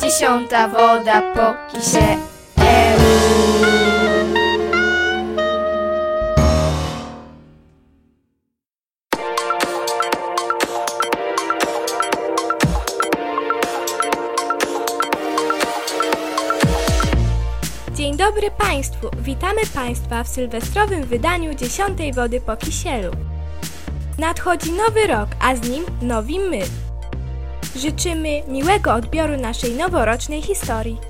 Dziesiąta woda po kisie Dzień dobry Państwu! Witamy Państwa w sylwestrowym wydaniu dziesiątej wody po kisielu. Nadchodzi nowy rok, a z nim nowi my. Życzymy miłego odbioru naszej noworocznej historii.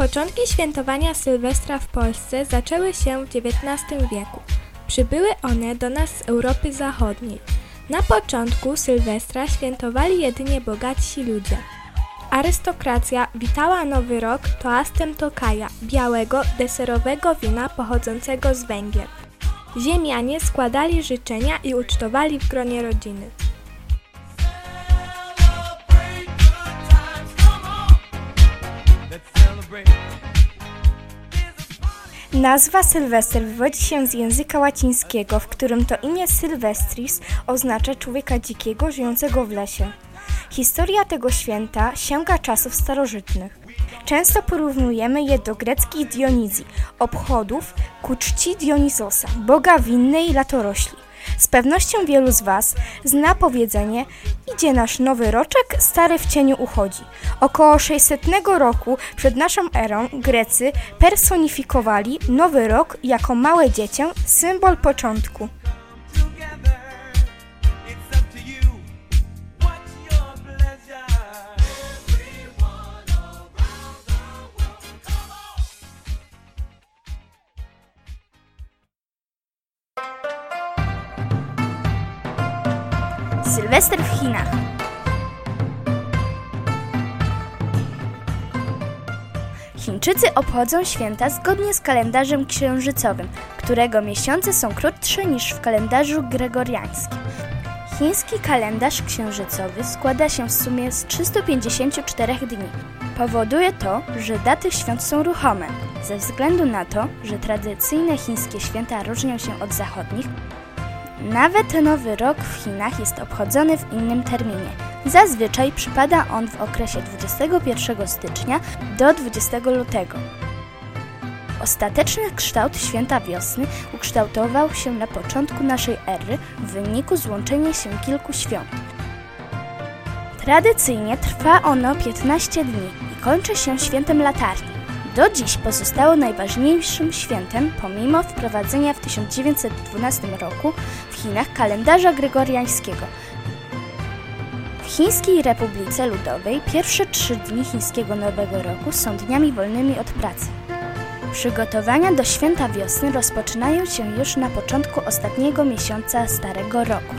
Początki świętowania Sylwestra w Polsce zaczęły się w XIX wieku. Przybyły one do nas z Europy Zachodniej. Na początku Sylwestra świętowali jedynie bogatsi ludzie. Arystokracja witała nowy rok toastem tokaja, białego, deserowego wina pochodzącego z Węgier. Ziemianie składali życzenia i ucztowali w gronie rodziny. Nazwa Sylwester wywodzi się z języka łacińskiego, w którym to imię Sylwestris oznacza człowieka dzikiego żyjącego w lesie. Historia tego święta sięga czasów starożytnych. Często porównujemy je do greckich Dionizji, obchodów ku czci Dionizosa, boga winnej latorośli. Z pewnością wielu z Was zna powiedzenie Idzie nasz nowy roczek, stary w cieniu uchodzi. Około 600 roku przed naszą erą Grecy personifikowali nowy rok jako małe dziecię, symbol początku. Sylwester w Chinach. Chińczycy obchodzą święta zgodnie z kalendarzem księżycowym, którego miesiące są krótsze niż w kalendarzu gregoriańskim. Chiński kalendarz księżycowy składa się w sumie z 354 dni. Powoduje to, że daty świąt są ruchome. Ze względu na to, że tradycyjne chińskie święta różnią się od zachodnich, nawet Nowy Rok w Chinach jest obchodzony w innym terminie. Zazwyczaj przypada on w okresie 21 stycznia do 20 lutego. Ostateczny kształt święta wiosny ukształtował się na początku naszej ery w wyniku złączenia się kilku świąt. Tradycyjnie trwa ono 15 dni i kończy się świętem latarni. Do dziś pozostało najważniejszym świętem pomimo wprowadzenia w 1912 roku w Chinach kalendarza gregoriańskiego. W Chińskiej Republice Ludowej pierwsze trzy dni chińskiego Nowego Roku są dniami wolnymi od pracy. Przygotowania do święta wiosny rozpoczynają się już na początku ostatniego miesiąca Starego Roku.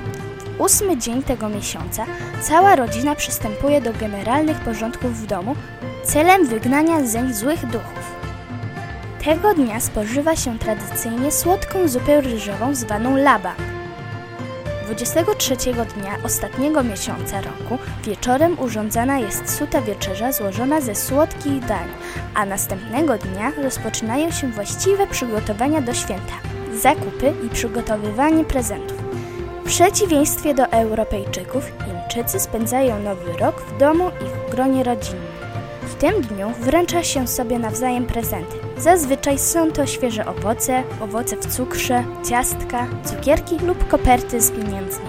W ósmy dzień tego miesiąca cała rodzina przystępuje do generalnych porządków w domu celem wygnania zeń złych duchów. Tego dnia spożywa się tradycyjnie słodką zupę ryżową zwaną laba. 23 dnia ostatniego miesiąca roku wieczorem urządzana jest suta wieczerza złożona ze słodkich dań, a następnego dnia rozpoczynają się właściwe przygotowania do święta, zakupy i przygotowywanie prezentów. W przeciwieństwie do Europejczyków, Chińczycy spędzają nowy rok w domu i w gronie rodzinnym. W tym dniu wręcza się sobie nawzajem prezenty. Zazwyczaj są to świeże owoce, owoce w cukrze, ciastka, cukierki lub koperty z pieniędzmi.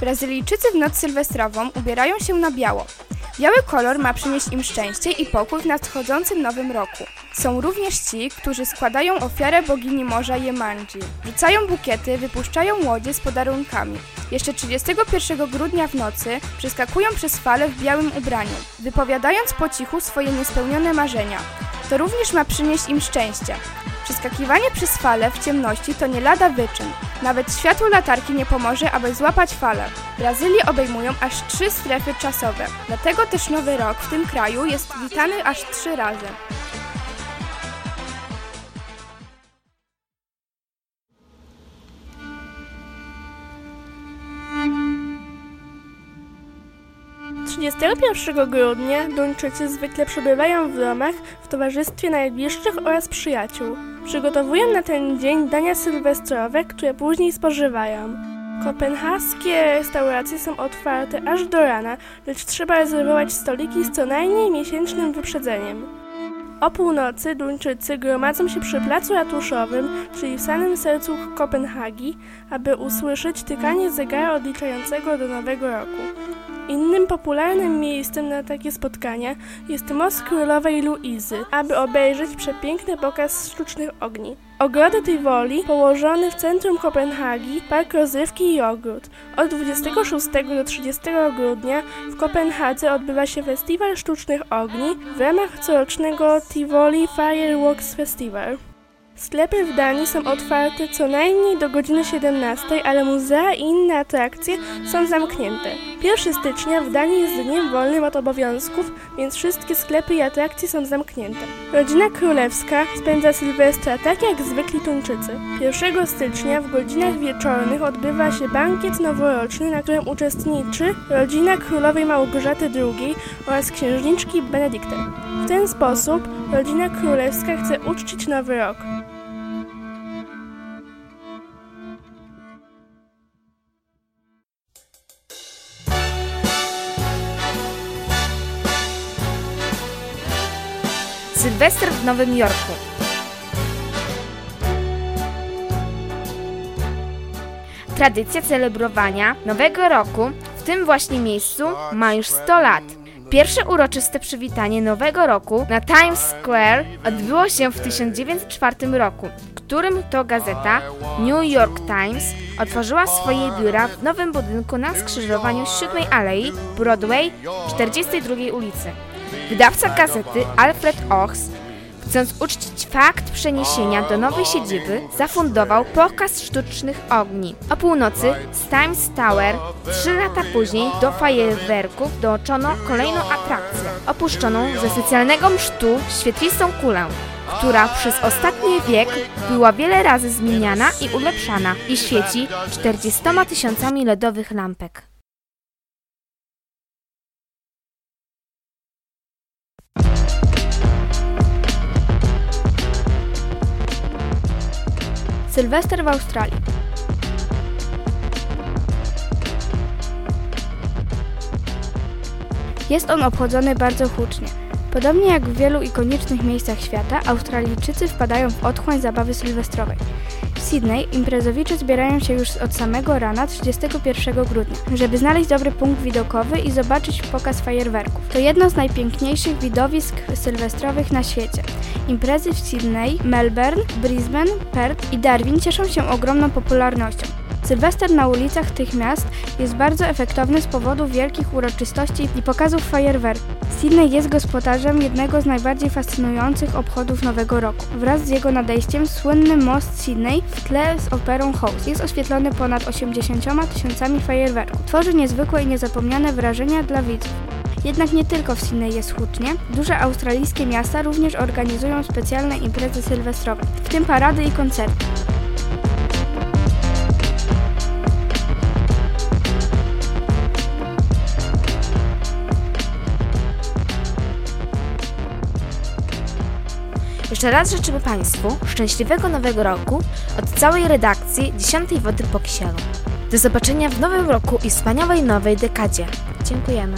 Brazylijczycy w noc sylwestrową ubierają się na biało. Biały kolor ma przynieść im szczęście i pokój w nadchodzącym nowym roku. Są również ci, którzy składają ofiarę bogini morza Jemandzi. Rzucają bukiety, wypuszczają łodzie z podarunkami. Jeszcze 31 grudnia w nocy przeskakują przez fale w białym ubraniu, wypowiadając po cichu swoje niespełnione marzenia. To również ma przynieść im szczęście. Przeskakiwanie przez fale w ciemności to nie lada wyczyn. Nawet światło latarki nie pomoże, aby złapać falę. Brazylię obejmują aż trzy strefy czasowe. Dlatego też nowy rok w tym kraju jest witany aż trzy razy. Pierwszego grudnia Duńczycy zwykle przebywają w domach w towarzystwie najbliższych oraz przyjaciół. Przygotowują na ten dzień dania sylwestrowe, które później spożywają. Kopenhaskie restauracje są otwarte aż do rana, lecz trzeba rezerwować stoliki z co najmniej miesięcznym wyprzedzeniem. O północy Duńczycy gromadzą się przy placu ratuszowym, czyli w samym sercu Kopenhagi, aby usłyszeć tykanie zegara odliczającego do nowego roku. Innym popularnym miejscem na takie spotkania jest most królowej Luizy, aby obejrzeć przepiękny pokaz sztucznych ogni. Ogrody Tivoli, położony w centrum Kopenhagi, park rozrywki i ogród. Od 26 do 30 grudnia w Kopenhadze odbywa się festiwal sztucznych ogni w ramach corocznego Tivoli Fireworks Festival. Sklepy w Danii są otwarte co najmniej do godziny 17, ale muzea i inne atrakcje są zamknięte. 1 stycznia w Danii jest dniem wolnym od obowiązków, więc wszystkie sklepy i atrakcje są zamknięte. Rodzina królewska spędza Sylwestra tak jak zwykli Tuńczycy. 1 stycznia w godzinach wieczornych odbywa się bankiet noworoczny, na którym uczestniczy rodzina królowej Małgorzaty II oraz księżniczki Benedykty. W ten sposób rodzina królewska chce uczcić nowy rok. Sylwester w Nowym Jorku. Tradycja celebrowania Nowego Roku w tym właśnie miejscu ma już 100 lat. Pierwsze uroczyste przywitanie Nowego Roku na Times Square odbyło się w 1904 roku, którym to gazeta New York Times otworzyła swoje biura w nowym budynku na skrzyżowaniu 7 Alei Broadway 42 ulicy. Wydawca gazety Alfred Ochs, chcąc uczcić fakt przeniesienia do nowej siedziby, zafundował pokaz sztucznych ogni. O północy z Times Tower trzy lata później do fajerwerków dołączono kolejną atrakcję, opuszczoną ze specjalnego msztu świetlistą kulę która przez ostatni wiek była wiele razy zmieniana i ulepszana i świeci 40 tysiącami lodowych lampek. Sylwester w Australii. Jest on obchodzony bardzo hucznie. Podobnie jak w wielu ikonicznych miejscach świata, Australijczycy wpadają w otchłań zabawy sylwestrowej. Sydney imprezowicze zbierają się już od samego rana 31 grudnia, żeby znaleźć dobry punkt widokowy i zobaczyć pokaz fajerwerków. To jedno z najpiękniejszych widowisk sylwestrowych na świecie. Imprezy w Sydney, Melbourne, Brisbane, Perth i Darwin cieszą się ogromną popularnością. Sylwester na ulicach tych miast jest bardzo efektowny z powodu wielkich uroczystości i pokazów fajerwerków. Sydney jest gospodarzem jednego z najbardziej fascynujących obchodów Nowego Roku. Wraz z jego nadejściem słynny most Sydney w tle z operą House jest oświetlony ponad 80 tysiącami fajerwerków. Tworzy niezwykłe i niezapomniane wrażenia dla widzów. Jednak nie tylko w Sydney jest hucznie. Duże australijskie miasta również organizują specjalne imprezy sylwestrowe, w tym parady i koncerty. Jeszcze raz życzymy Państwu szczęśliwego Nowego Roku od całej redakcji 10 Wody po Kisielu. Do zobaczenia w nowym roku i wspaniałej nowej dekadzie. Dziękujemy.